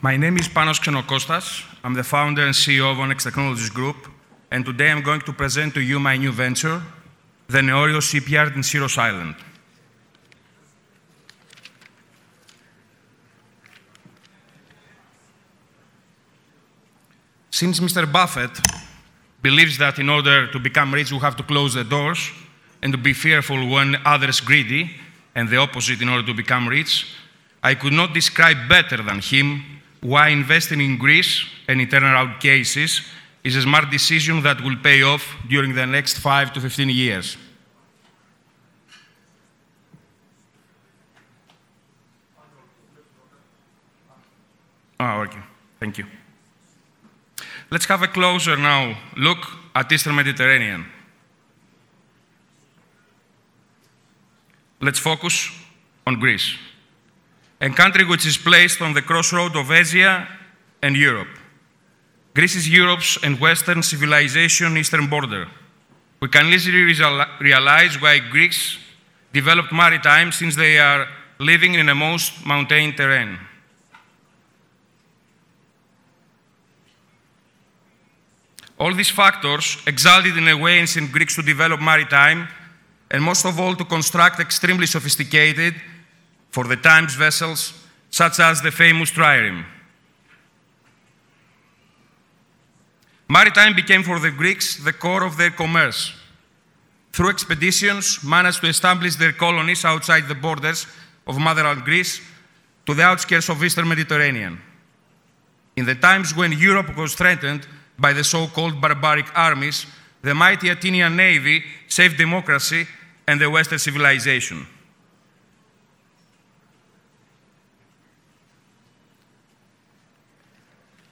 My name is Panos Xenokostas. I'm the founder and CEO of Onyx Technologies Group, and today I'm going to present to you my new venture, the Neorio Shipyard in Syros Island. Since Mr. Buffett believes that in order to become rich, we have to close the doors and to be fearful when others greedy, and the opposite in order to become rich, I could not describe better than him why investing in Greece and in turnaround cases is a smart decision that will pay off during the next 5 to 15 years. Oh, okay. Thank you. Let's have a closer now look at Eastern Mediterranean. Let's focus on Greece, a country which is placed on the crossroad of Asia and Europe. Greece is Europe's and Western civilization eastern border. We can easily realize why Greeks developed maritime since they are living in a most mountain terrain. All these factors exalted in a way ancient Greeks to develop maritime and most of all to construct extremely sophisticated, for the times, vessels such as the famous trireme. Maritime became for the Greeks the core of their commerce. Through expeditions, managed to establish their colonies outside the borders of motherland Greece to the outskirts of Eastern Mediterranean. In the times when Europe was threatened by the so-called barbaric armies, the mighty Athenian navy saved democracy and the Western civilization.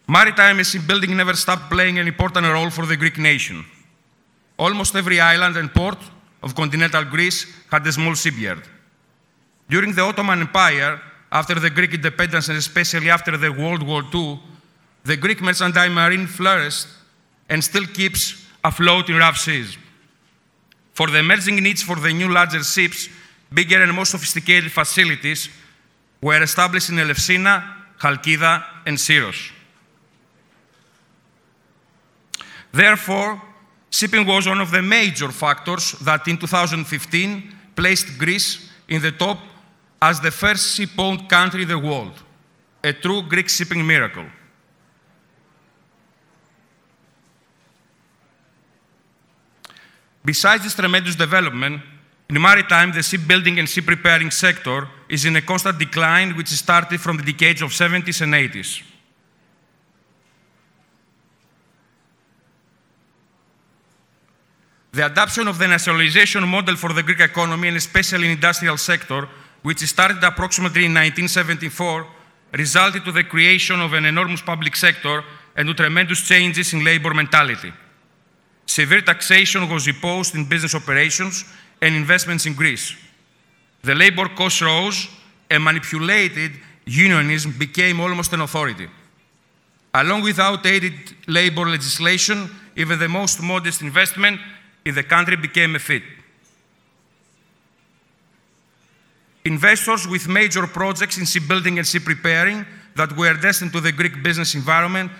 Maritime shipbuilding never stopped playing an important role for the Greek nation. Almost every island and port of continental Greece had a small shipyard. During the Ottoman Empire, after the Greek independence and especially after the World War II, the Greek mercantile marine flourished and still keeps afloat in rough seas. For the emerging needs for the new larger ships, bigger and more sophisticated facilities were established in Elefsina, Chalkida, and Syros. Therefore, shipping was one of the major factors that in 2015 placed Greece in the top as the first ship-owned country in the world, a true Greek shipping miracle. Besides this tremendous development, in maritime, the shipbuilding and ship repairing sector is in a constant decline, which started from the decades of 70s and 80s. The adoption of the nationalization model for the Greek economy, and especially in industrial sector, which started approximately in 1974, resulted to the creation of an enormous public sector and to tremendous changes in labor mentality. Severe taxation was imposed in business operations and investments in Greece. The labor cost rose and manipulated unionism became almost an authority. Along with outdated labor legislation, even the most modest investment in the country became a fit. Investors with major projects in shipbuilding and ship repairing that were destined to the Greek business environment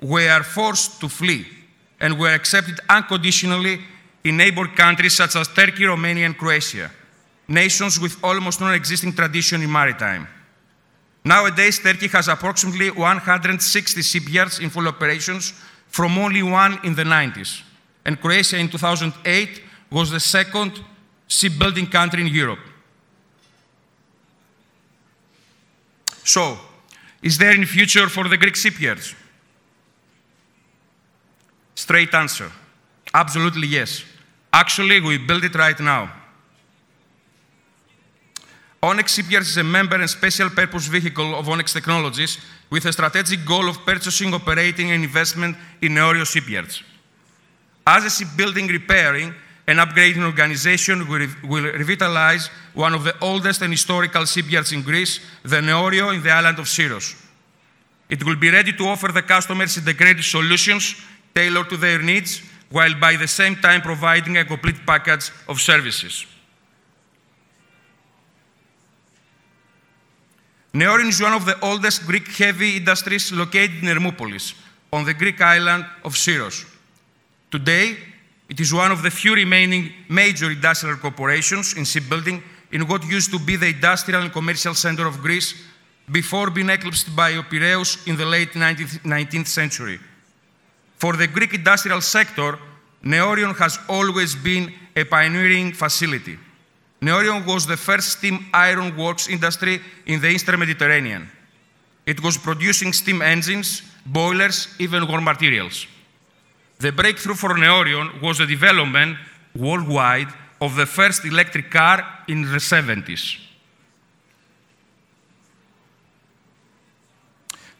were forced to flee and were accepted unconditionally in neighbor countries such as Turkey, Romania, and Croatia, nations with almost non-existing tradition in maritime. Nowadays, Turkey has approximately 160 shipyards in full operations from only one in the 90s. And Croatia in 2008 was the second shipbuilding country in Europe. So, is there any future for the Greek shipyards? Straight answer. Absolutely yes. Actually, we build it right now. Onyx Shipyards is a member and special purpose vehicle of Onyx Technologies with a strategic goal of purchasing, operating, and investment in Neorio shipyards. As a shipbuilding, repairing, and upgrading organization, we will revitalize one of the oldest and historical shipyards in Greece, the Neorio in the island of Syros. It will be ready to offer the customers integrated solutions tailored to their needs, while by the same time providing a complete package of services. Neorion is one of the oldest Greek heavy industries located in Hermopolis, on the Greek island of Syros. Today, it is one of the few remaining major industrial corporations in shipbuilding in what used to be the industrial and commercial center of Greece before being eclipsed by Piraeus in the late 19th, 19th century. For the Greek industrial sector, Neorion has always been a pioneering facility. Neorion was the first steam iron works industry in the Eastern Mediterranean. It was producing steam engines, boilers, even war materials. The breakthrough for Neorion was the development worldwide of the first electric car in the 70s.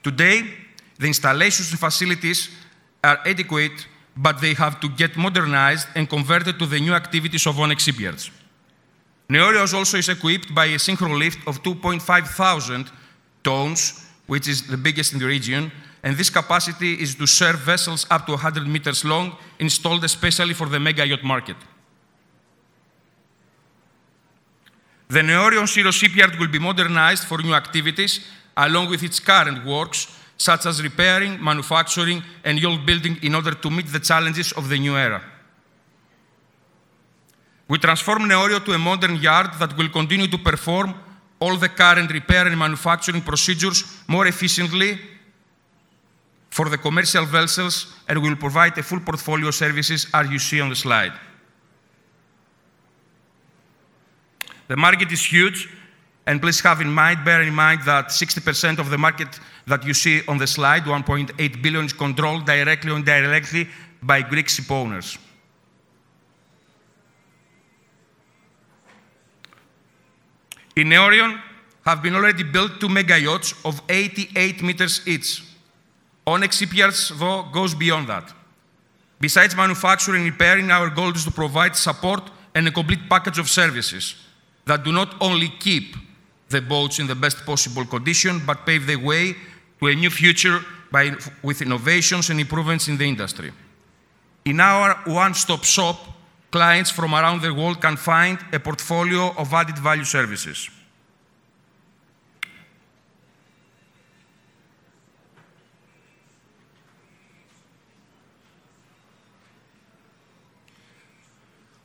Today, the installations and facilities are adequate, but they have to get modernized and converted to the new activities of Onyx shipyards. Also is equipped by a synchro lift of 2.5 thousand tons, which is the biggest in the region, and this capacity is to serve vessels up to 100 meters long, installed especially for the mega yacht market. The Neorion Syros shipyard will be modernized for new activities, along with its current works, such as repairing, manufacturing, and yacht building in order to meet the challenges of the new era. We transform Neorio to a modern yard that will continue to perform all the current repair and manufacturing procedures more efficiently for the commercial vessels and will provide a full portfolio of services as you see on the slide. The market is huge, and please have in mind, bear in mind that 60% of the market that you see on the slide, 1.8 billion, is controlled directly or indirectly by Greek ship owners. In Neorion have been already built two mega yachts of 88 meters each. Onyx shipyards, though, goes beyond that. Besides manufacturing and repairing, our goal is to provide support and a complete package of services that do not only keep the boats in the best possible condition, but pave the way to a new future by, with innovations and improvements in the industry. In our one-stop shop, clients from around the world can find a portfolio of added value services.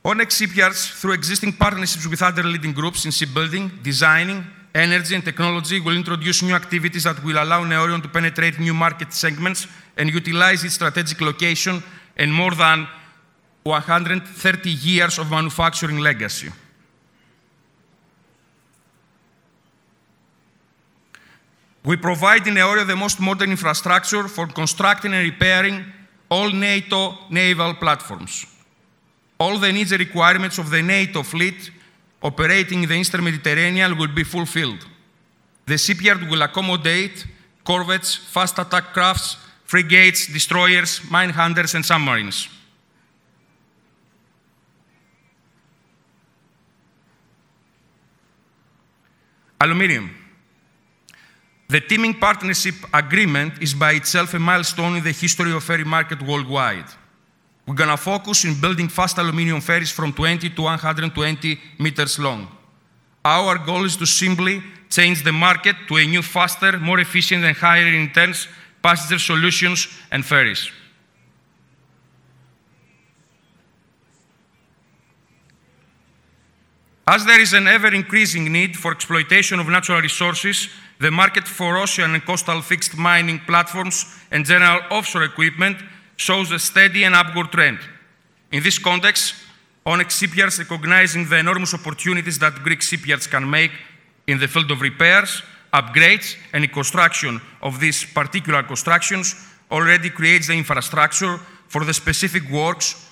Onyx Shipyards, through existing partnerships with other leading groups in shipbuilding, designing, energy, and technology, will introduce new activities that will allow Neorion to penetrate new market segments and utilize its strategic location and more than 130 years of manufacturing legacy. We provide in Neorio the most modern infrastructure for constructing and repairing all NATO naval platforms. All the needs and requirements of the NATO fleet operating in the Eastern Mediterranean will be fulfilled. The shipyard will accommodate corvettes, fast attack crafts, frigates, destroyers, mine hunters, and submarines. Aluminium. The teaming partnership agreement is by itself a milestone in the history of ferry market worldwide. We're going to focus in building fast aluminium ferries from 20 to 120 meters long. Our goal is to simply change the market to a new, faster, more efficient, and higher in returns passenger solutions and ferries. As there is an ever increasing need for exploitation of natural resources, the market for ocean and coastal fixed mining platforms and general offshore equipment shows a steady and upward trend. In this context, Onyx shipyards, recognizing the enormous opportunities that Greek shipyards can make in the field of repairs, upgrades, and construction of these particular constructions, already creates the infrastructure for the specific works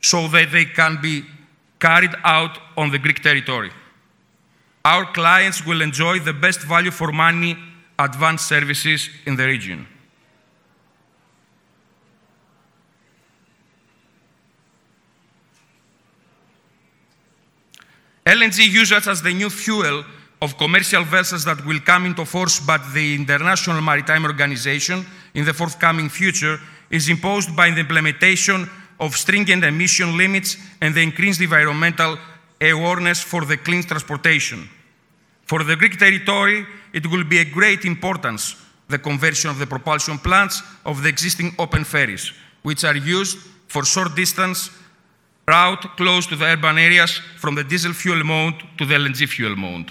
so that they can be carried out on the Greek territory. Our clients will enjoy the best value for money advanced services in the region. LNG usage as the new fuel of commercial vessels that will come into force by the International Maritime Organization in the forthcoming future is imposed by the implementation of stringent emission limits and the increased environmental awareness for the clean transportation. For the Greek territory, it will be a great importance the conversion of the propulsion plants of the existing open ferries, which are used for short distance route close to the urban areas from the diesel fuel mode to the LNG fuel mode.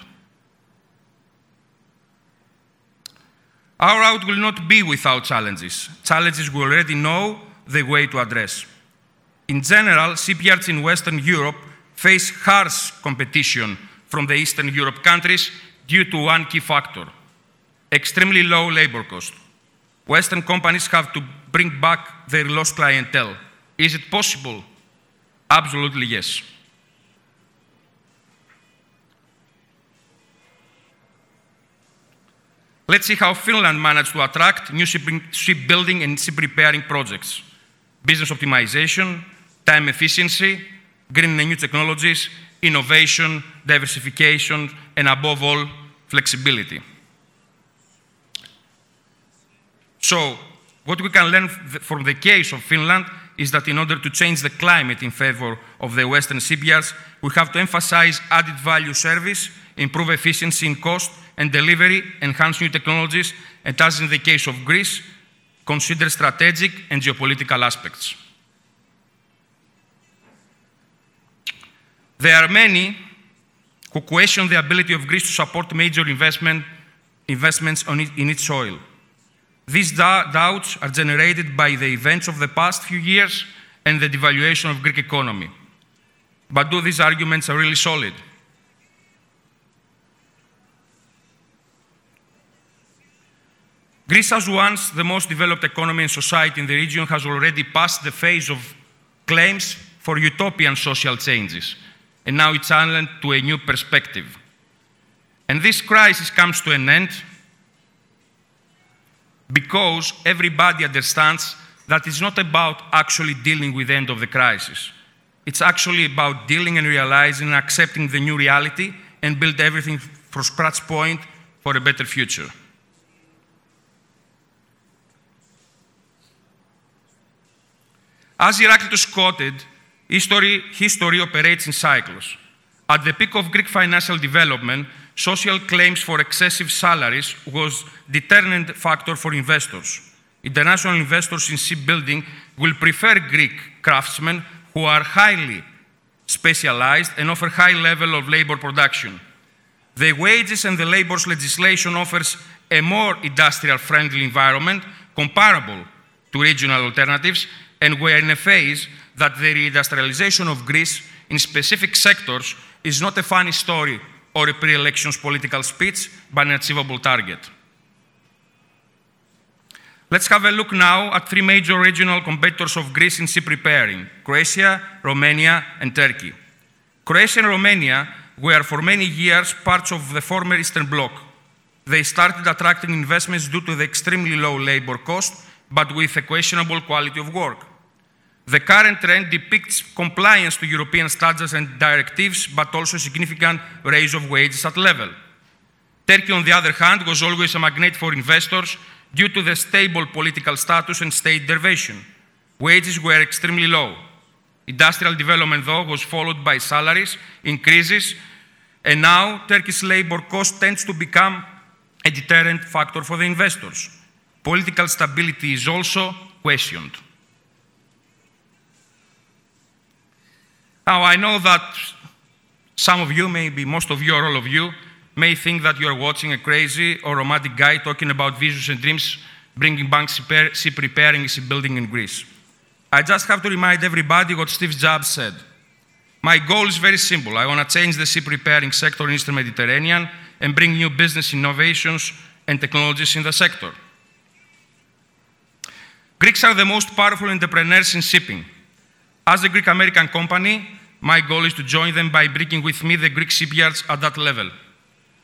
Our route will not be without challenges, challenges we already know the way to address. In general, shipyards in Western Europe face harsh competition from the Eastern Europe countries due to one key factor extremely low labor cost. Western companies have to bring back their lost clientele. Is it possible? Absolutely yes. Let's see how Finland managed to attract new shipbuilding and ship repairing projects. Business optimization, time efficiency, green and new technologies, innovation, diversification, and above all, flexibility. So, what we can learn from the case of Finland is that in order to change the climate in favor of the Western shipyards, we have to emphasize added value service, improve efficiency in cost and delivery, enhance new technologies, and as in the case of Greece, consider strategic and geopolitical aspects. There are many who question the ability of Greece to support major investment, investments it, in its soil. These doubts are generated by the events of the past few years and the devaluation of Greek economy. But do these arguments are really solid? Greece, as once the most developed economy and society in the region, has already passed the phase of claims for utopian social changes, and now it's challenged to a new perspective. And this crisis comes to an end because everybody understands that it's not about actually dealing with the end of the crisis. It's actually about dealing and realizing and accepting the new reality and build everything from scratch point for a better future. As Heraclitus quoted, history, history operates in cycles. At the peak of Greek financial development, social claims for excessive salaries was a determinant factor for investors. International investors in shipbuilding will prefer Greek craftsmen who are highly specialized and offer high level of labor production. The wages and the labor's legislation offers a more industrial friendly environment comparable to regional alternatives and we're in a phase that the reindustrialization of Greece in specific sectors is not a funny story or a pre-elections political speech, but an achievable target. Let's have a look now at three major regional competitors of Greece in sea repairing, Croatia, Romania, and Turkey. Croatia and Romania were for many years parts of the former Eastern Bloc. They started attracting investments due to the extremely low labor cost, but with a questionable quality of work. The current trend depicts compliance to European standards and directives, but also significant raise of wages at level. Turkey, on the other hand, was always a magnet for investors due to the stable political status and state derivation. Wages were extremely low. Industrial development, though, was followed by salaries increases, and now Turkey's labor cost tends to become a deterrent factor for the investors. Political stability is also questioned. Now, I know that some of you, maybe most of you or all of you, may think that you are watching a crazy or romantic guy talking about visions and dreams bringing back ship repairing and shipbuilding in Greece. I just have to remind everybody what Steve Jobs said. My goal is very simple. I want to change the ship repairing sector in Eastern Mediterranean and bring new business innovations and technologies in the sector. Greeks are the most powerful entrepreneurs in shipping. As a Greek American company, my goal is to join them by bringing with me the Greek shipyards at that level.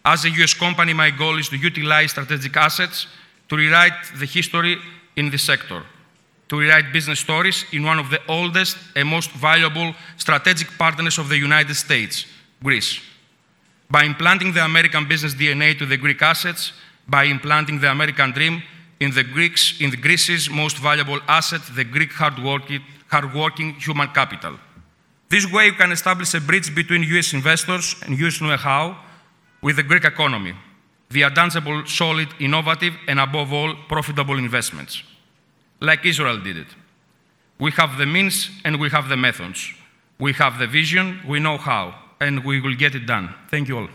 As a US company, my goal is to utilize strategic assets to rewrite the history in the sector, to rewrite business stories in one of the oldest and most valuable strategic partners of the United States, Greece. By implanting the American business DNA to the Greek assets, by implanting the American dream in the Greeks, in Greece's most valuable asset, the Greek hardworking, hardworking human capital. This way, you can establish a bridge between US investors and US know-how with the Greek economy. via tangible, solid, innovative, and above all, profitable investments. Like Israel did it. We have the means and we have the methods. We have the vision, we know how, and we will get it done. Thank you all.